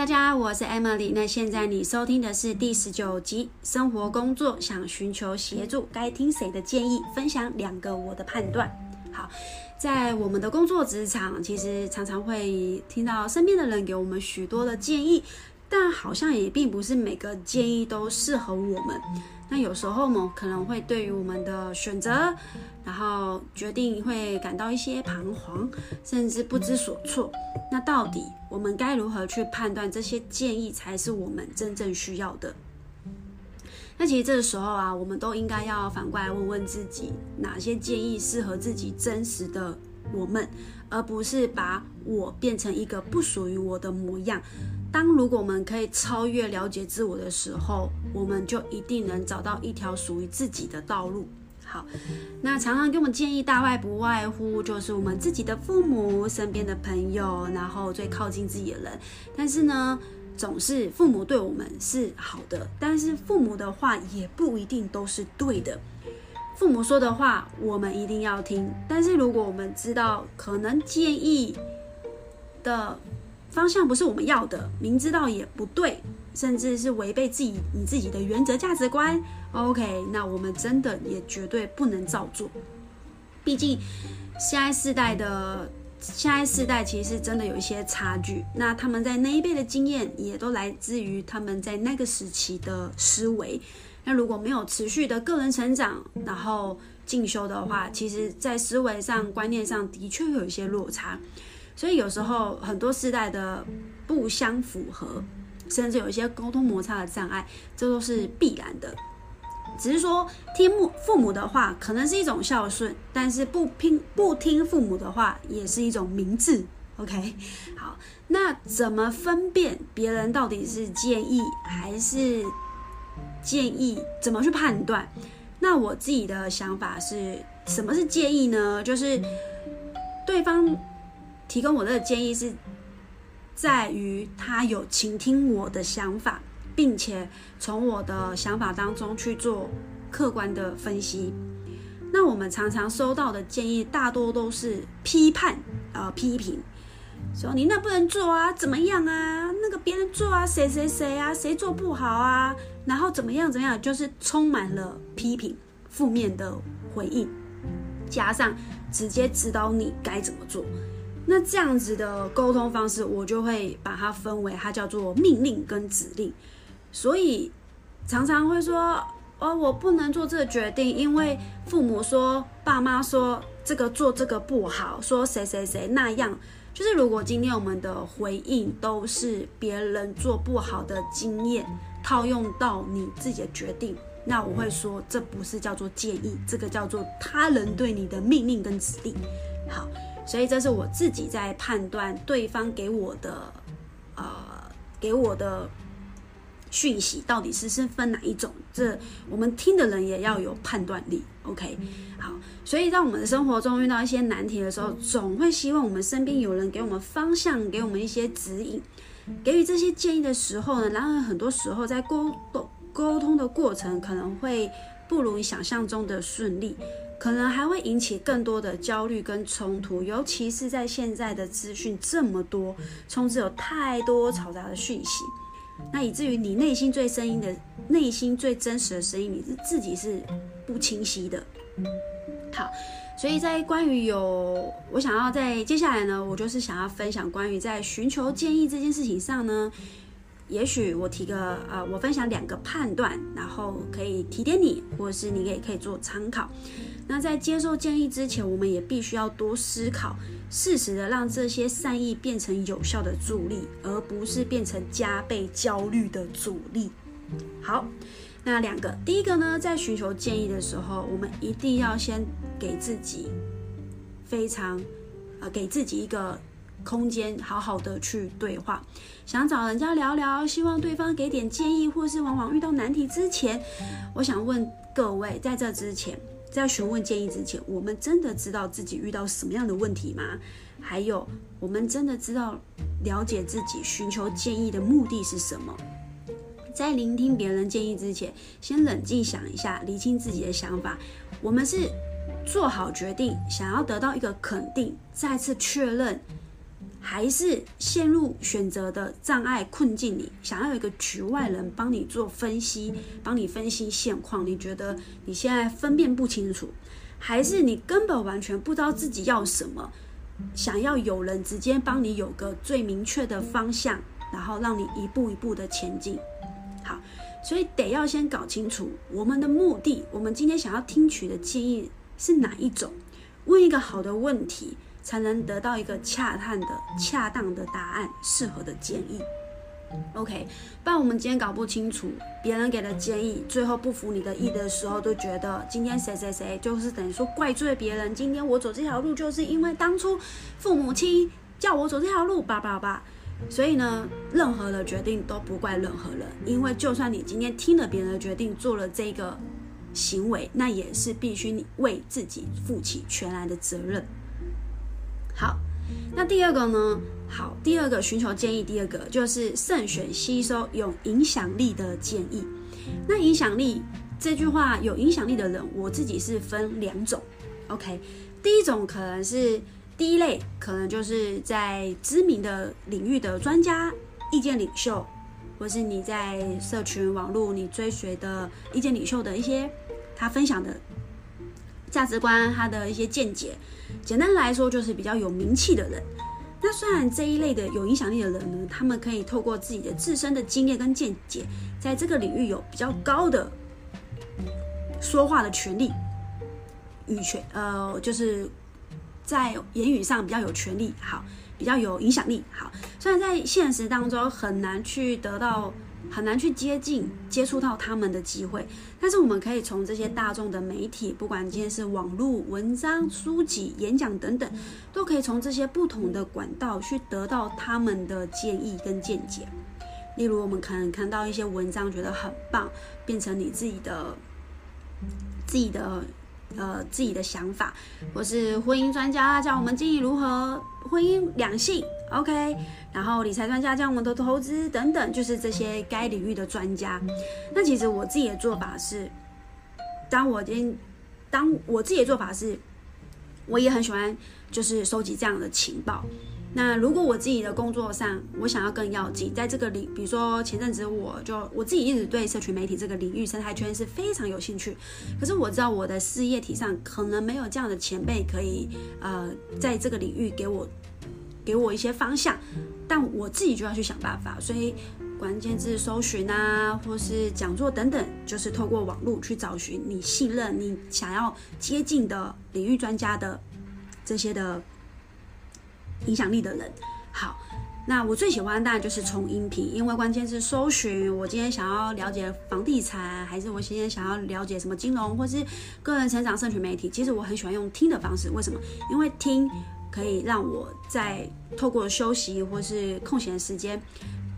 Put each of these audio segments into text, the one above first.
大家，我是 Emily。那现在你收听的是第十九集《生活工作想寻求协助，该听谁的建议？分享两个我的判断。好，在我们的工作职场，其实常常会听到身边的人给我们许多的建议，但好像也并不是每个建议都适合我们。那有时候呢，可能会对于我们的选择，然后决定会感到一些彷徨，甚至不知所措。那到底我们该如何去判断这些建议才是我们真正需要的？那其实这个时候啊，我们都应该要反过来问问自己，哪些建议适合自己真实的我们，而不是把我变成一个不属于我的模样。当如果我们可以超越了解自我的时候，我们就一定能找到一条属于自己的道路。好，那常常给我们建议，大外不外乎就是我们自己的父母、身边的朋友，然后最靠近自己的人。但是呢，总是父母对我们是好的，但是父母的话也不一定都是对的。父母说的话，我们一定要听。但是如果我们知道可能建议的方向不是我们要的，明知道也不对，甚至是违背自己你自己的原则价值观。OK，那我们真的也绝对不能照做。毕竟现在世代的现在世代其实真的有一些差距。那他们在那一辈的经验也都来自于他们在那个时期的思维。那如果没有持续的个人成长，然后进修的话，其实在思维上、观念上的确会有一些落差。所以有时候很多世代的不相符合，甚至有一些沟通摩擦的障碍，这都是必然的。只是说听父父母的话，可能是一种孝顺，但是不听不听父母的话，也是一种明智。OK，好，那怎么分辨别人到底是建议还是建议？怎么去判断？那我自己的想法是什么是建议呢？就是对方。提供我的建议是，在于他有倾听我的想法，并且从我的想法当中去做客观的分析。那我们常常收到的建议，大多都是批判，呃，批评，说你那不能做啊，怎么样啊？那个别人做啊，谁谁谁啊，谁做不好啊？然后怎么样怎么样，就是充满了批评、负面的回应，加上直接指导你该怎么做。那这样子的沟通方式，我就会把它分为，它叫做命令跟指令。所以常常会说，哦，我不能做这个决定，因为父母说、爸妈说这个做这个不好，说谁谁谁那样。就是如果今天我们的回应都是别人做不好的经验套用到你自己的决定，那我会说，这不是叫做建议，这个叫做他人对你的命令跟指令。好。所以这是我自己在判断对方给我的，呃，给我的讯息到底是是分哪一种，这我们听的人也要有判断力。OK，好，所以在我们的生活中遇到一些难题的时候，总会希望我们身边有人给我们方向，给我们一些指引，给予这些建议的时候呢，然而很多时候在沟沟沟通的过程可能会不如你想象中的顺利。可能还会引起更多的焦虑跟冲突，尤其是在现在的资讯这么多，充斥有太多嘈杂的讯息，那以至于你内心最声音的内心最真实的声音，你自己是不清晰的。好，所以在关于有我想要在接下来呢，我就是想要分享关于在寻求建议这件事情上呢，也许我提个呃，我分享两个判断，然后可以提点你，或者是你也可以做参考。那在接受建议之前，我们也必须要多思考，适时的让这些善意变成有效的助力，而不是变成加倍焦虑的阻力。好，那两个，第一个呢，在寻求建议的时候，我们一定要先给自己非常，呃，给自己一个空间，好好的去对话。想找人家聊聊，希望对方给点建议，或是往往遇到难题之前，我想问各位，在这之前。在询问建议之前，我们真的知道自己遇到什么样的问题吗？还有，我们真的知道了解自己寻求建议的目的是什么？在聆听别人建议之前，先冷静想一下，厘清自己的想法。我们是做好决定，想要得到一个肯定，再次确认还是陷入选择的障碍困境里，想要有一个局外人帮你做分析，帮你分析现况？你觉得你现在分辨不清楚，还是你根本完全不知道自己要什么，想要有人直接帮你有个最明确的方向，然后让你一步一步的前进？好，所以得要先搞清楚我们的目的，我们今天想要听取的建议是哪一种？问一个好的问题。才能得到一个恰当的、恰当的答案，适合的建议。OK，不然我们今天搞不清楚别人给的建议，最后不服你的意的时候，都觉得今天谁谁谁就是等于说怪罪别人。今天我走这条路，就是因为当初父母亲叫我走这条路，叭叭叭。所以呢，任何的决定都不怪任何人，因为就算你今天听了别人的决定，做了这个行为，那也是必须你为自己负起全然的责任。好，那第二个呢？好，第二个寻求建议，第二个就是慎选吸收有影响力的建议。那影响力这句话，有影响力的人，我自己是分两种。OK，第一种可能是第一类，可能就是在知名的领域的专家、意见领袖，或是你在社群网络你追随的意见领袖的一些他分享的价值观，他的一些见解。简单来说，就是比较有名气的人。那虽然这一类的有影响力的人呢，他们可以透过自己的自身的经验跟见解，在这个领域有比较高的说话的权利、语权，呃，就是在言语上比较有权利，好，比较有影响力，好。虽然在现实当中很难去得到。很难去接近、接触到他们的机会，但是我们可以从这些大众的媒体，不管今天是网络、文章、书籍、演讲等等，都可以从这些不同的管道去得到他们的建议跟见解。例如，我们可能看到一些文章，觉得很棒，变成你自己的、自己的。呃，自己的想法，或是婚姻专家教我们经营如何婚姻两性，OK，然后理财专家教我们的投资等等，就是这些该领域的专家。那其实我自己的做法是，当我今，当我自己的做法是，我也很喜欢，就是收集这样的情报。那如果我自己的工作上，我想要更要紧，在这个领，比如说前阵子我就我自己一直对社群媒体这个领域生态圈是非常有兴趣，可是我知道我的事业体上可能没有这样的前辈可以呃在这个领域给我给我一些方向，但我自己就要去想办法，所以关键字搜寻啊，或是讲座等等，就是透过网络去找寻你信任、你想要接近的领域专家的这些的。影响力的人，好，那我最喜欢当然就是从音频，因为关键是搜寻。我今天想要了解房地产，还是我今天想要了解什么金融，或是个人成长、社群媒体，其实我很喜欢用听的方式。为什么？因为听可以让我在透过休息或是空闲时间，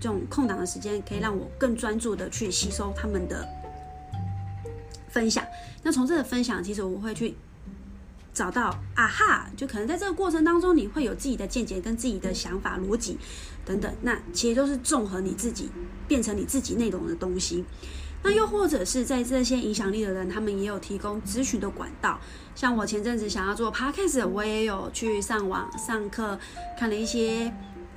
这种空档的时间，可以让我更专注的去吸收他们的分享。那从这个分享，其实我会去。找到啊哈，就可能在这个过程当中，你会有自己的见解跟自己的想法、逻辑等等，那其实都是综合你自己变成你自己内容的东西。那又或者是在这些影响力的人，他们也有提供咨询的管道。像我前阵子想要做 Podcast，我也有去上网上课，看了一些。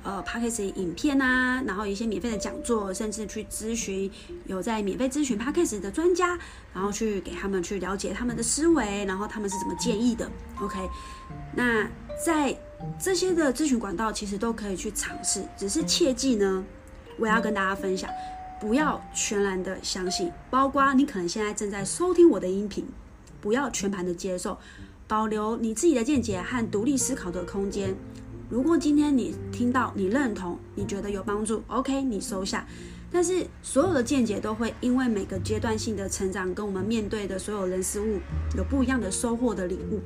呃 Podcast 影片啊，然后一些免费的讲座，甚至去咨询有在免费咨询 Podcast 的专家，然后去给他们去了解他们的思维，然后他们是怎么建议的。OK，那在这些的咨询管道其实都可以去尝试，只是切记呢，我要跟大家分享，不要全然的相信，包括你可能现在正在收听我的音频，不要全盘的接受，保留你自己的见解和独立思考的空间。如果今天你听到，你认同，你觉得有帮助，OK，你收下。但是所有的见解都会因为每个阶段性的成长，跟我们面对的所有人事物有不一样的收获的领悟，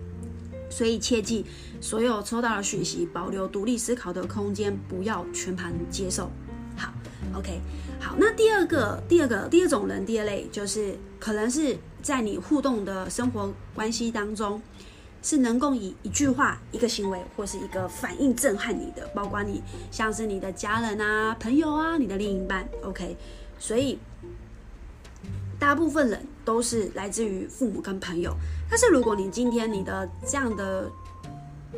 所以切记，所有抽到的讯息保留独立思考的空间，不要全盘接受。好，OK，好。那第二个、第二个、第二种人，第二类就是可能是在你互动的生活关系当中。是能够以一句话、一个行为或是一个反应震撼你的，包括你像是你的家人啊、朋友啊、你的另一半，OK。所以大部分人都是来自于父母跟朋友。但是如果你今天你的这样的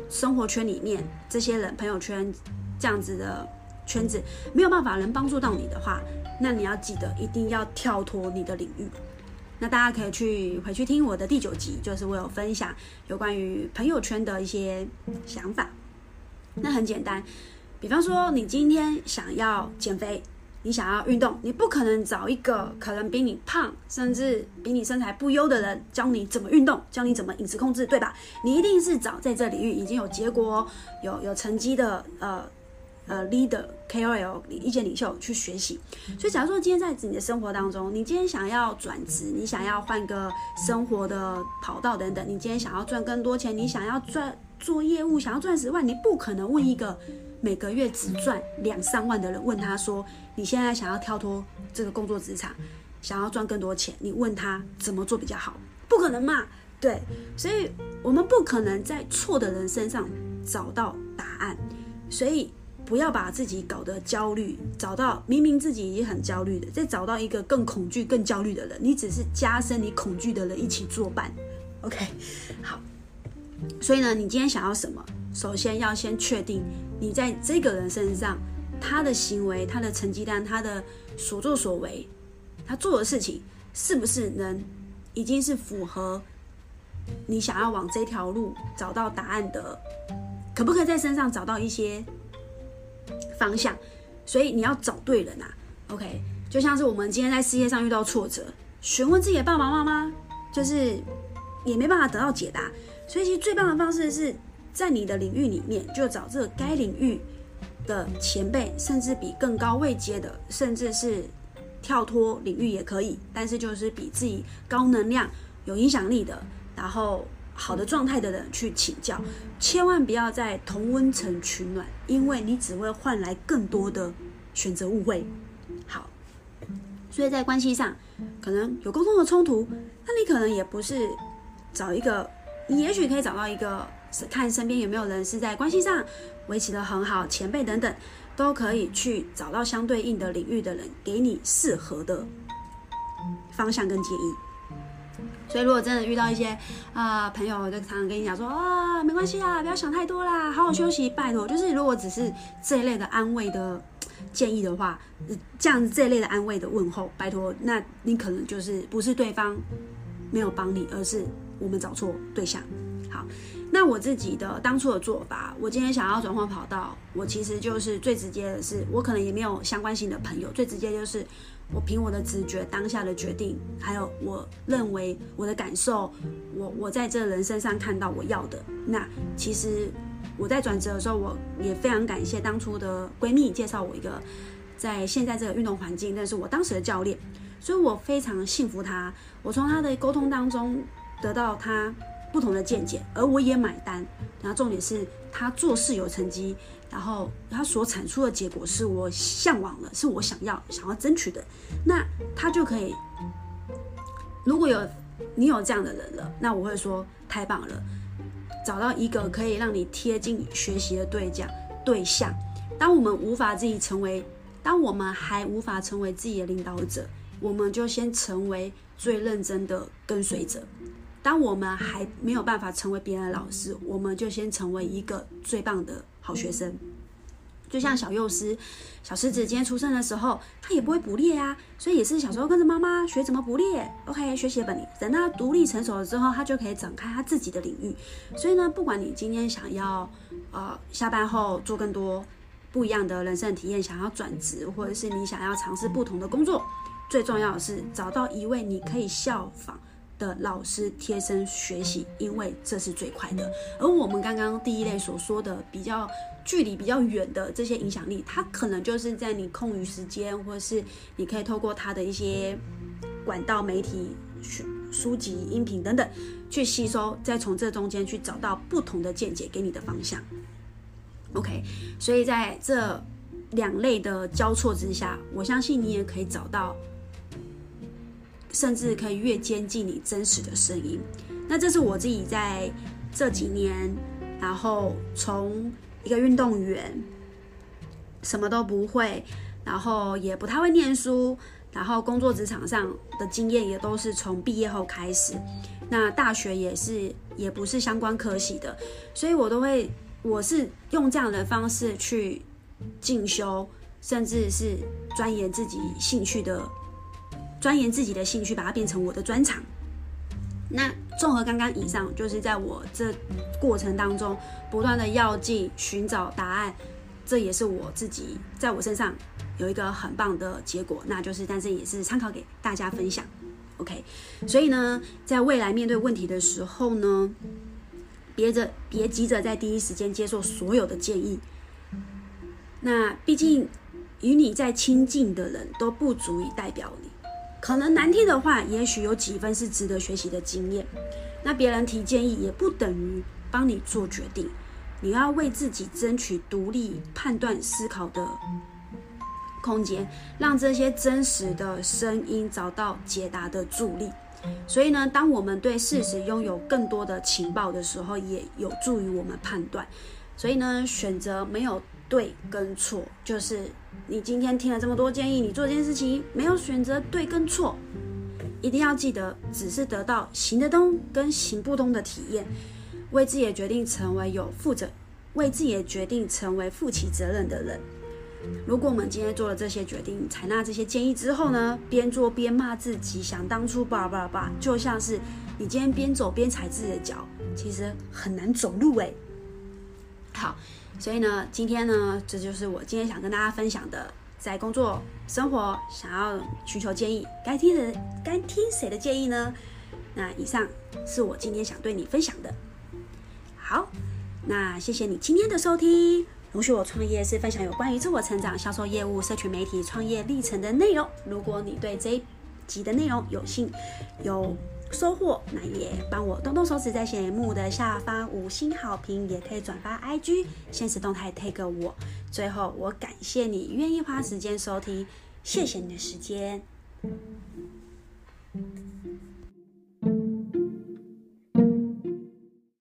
生活圈里面，这些人朋友圈这样子的圈子没有办法能帮助到你的话，那你要记得一定要跳脱你的领域。那大家可以去回去听我的第九集，就是我有分享有关于朋友圈的一些想法。那很简单，比方说你今天想要减肥，你想要运动，你不可能找一个可能比你胖，甚至比你身材不优的人教你怎么运动，教你怎么饮食控制，对吧？你一定是找在这领域已经有结果、有有成绩的呃。呃，leader KOL 意见领袖去学习，所以假如说今天在你的生活当中，你今天想要转职，你想要换个生活的跑道等等，你今天想要赚更多钱，你想要赚做业务，想要赚十万，你不可能问一个每个月只赚两三万的人，问他说你现在想要跳脱这个工作职场，想要赚更多钱，你问他怎么做比较好，不可能嘛？对，所以我们不可能在错的人身上找到答案，所以。不要把自己搞得焦虑，找到明明自己已经很焦虑的，再找到一个更恐惧、更焦虑的人，你只是加深你恐惧的人一起作伴。OK，好。所以呢，你今天想要什么？首先要先确定你在这个人身上，他的行为、他的成绩单、他的所作所为、他做的事情，是不是能已经是符合你想要往这条路找到答案的？可不可以在身上找到一些？方向，所以你要找对人啊。OK，就像是我们今天在事业上遇到挫折，询问自己的爸爸妈妈，就是也没办法得到解答。所以其实最棒的方式是在你的领域里面，就找这个该领域的前辈，甚至比更高位阶的，甚至是跳脱领域也可以，但是就是比自己高能量、有影响力的，然后。好的状态的人去请教，千万不要在同温层取暖，因为你只会换来更多的选择误会。好，所以在关系上可能有沟通的冲突，那你可能也不是找一个，你也许可以找到一个，看身边有没有人是在关系上维持得很好，前辈等等，都可以去找到相对应的领域的人，给你适合的方向跟建议。所以，如果真的遇到一些啊、朋友，就常常跟你讲说啊，没关系啦，不要想太多啦，好好休息，拜托。就是如果只是这一类的安慰的建议的话，这样这一类的安慰的问候，拜托，那你可能就是不是对方没有帮你，而是我们找错对象。好，那我自己的当初的做法，我今天想要转换跑道，我其实就是最直接的是，我可能也没有相关性的朋友，最直接就是。我凭我的直觉，当下的决定，还有我认为我的感受，我我在这人身上看到我要的。那其实我在转职的时候，我也非常感谢当初的闺蜜介绍我一个在现在这个运动环境，但是我当时的教练，所以我非常信服他。我从他的沟通当中得到他不同的见解，而我也买单。然后重点是他做事有成绩。然后他所产出的结果是我向往的，是我想要想要争取的，那他就可以。如果有你有这样的人了，那我会说太棒了，找到一个可以让你贴近学习的对象对象。当我们无法自己成为，当我们还无法成为自己的领导者，我们就先成为最认真的跟随者。当我们还没有办法成为别人的老师，我们就先成为一个最棒的。好学生，就像小幼狮、小狮子今天出生的时候，他也不会捕猎啊，所以也是小时候跟着妈妈学怎么捕猎。OK，学习本领，等他独立成熟了之后，他就可以展开他自己的领域。所以呢，不管你今天想要呃下班后做更多不一样的人生体验，想要转职，或者是你想要尝试不同的工作，最重要的是找到一位你可以效仿的老师贴身学习，因为这是最快的。而我们刚刚第一类所说的比较距离比较远的这些影响力，它可能就是在你空余时间，或者是你可以透过它的一些管道、媒体、书书籍、音频等等去吸收，再从这中间去找到不同的见解给你的方向。OK，所以在这两类的交错之下，我相信你也可以找到。甚至可以越接近你真实的声音。那这是我自己在这几年，然后从一个运动员，什么都不会，然后也不太会念书，然后工作职场上的经验也都是从毕业后开始。那大学也是，也不是相关科系的，所以我都会，我是用这样的方式去进修，甚至是钻研自己兴趣的，钻研自己的兴趣，把它变成我的专长。那综合刚刚以上，就是在我这过程当中不断的要进，寻找答案，这也是我自己在我身上有一个很棒的结果，那就是，但是也是参考给大家分享。OK，所以呢，在未来面对问题的时候呢，别着别急着在第一时间接受所有的建议。那毕竟与你在亲近的人都不足以代表你。可能难听的话，也许有几分是值得学习的经验。那别人提建议，也不等于帮你做决定。你要为自己争取独立判断、思考的空间，让这些真实的声音找到解答的助力。所以呢，当我们对事实拥有更多的情报的时候，也有助于我们判断。所以呢，选择没有对跟错，就是。你今天听了这么多建议，你做这件事情没有选择对跟错，一定要记得，只是得到行得通跟行不通的体验，为自己的决定成为有负责，为自己的决定成为负起责任的人。如果我们今天做了这些决定，采纳这些建议之后呢，边做边骂自己，想当初吧吧吧，就像是你今天边走边踩自己的脚，其实很难走路诶。好。所以呢，今天呢，这就是我今天想跟大家分享的，在工作、生活想要寻求建议，该听人该听谁的建议呢？那以上是我今天想对你分享的。好，那谢谢你今天的收听。容许我创业是分享有关于自我成长、销售业务、社群媒体创业历程的内容。如果你对这一集的内容有兴有。收获，那也帮我动动手指，在节目的下方五星好评，也可以转发 IG 现实动态 tag 我。最后，我感谢你愿意花时间收听，谢谢你的时间。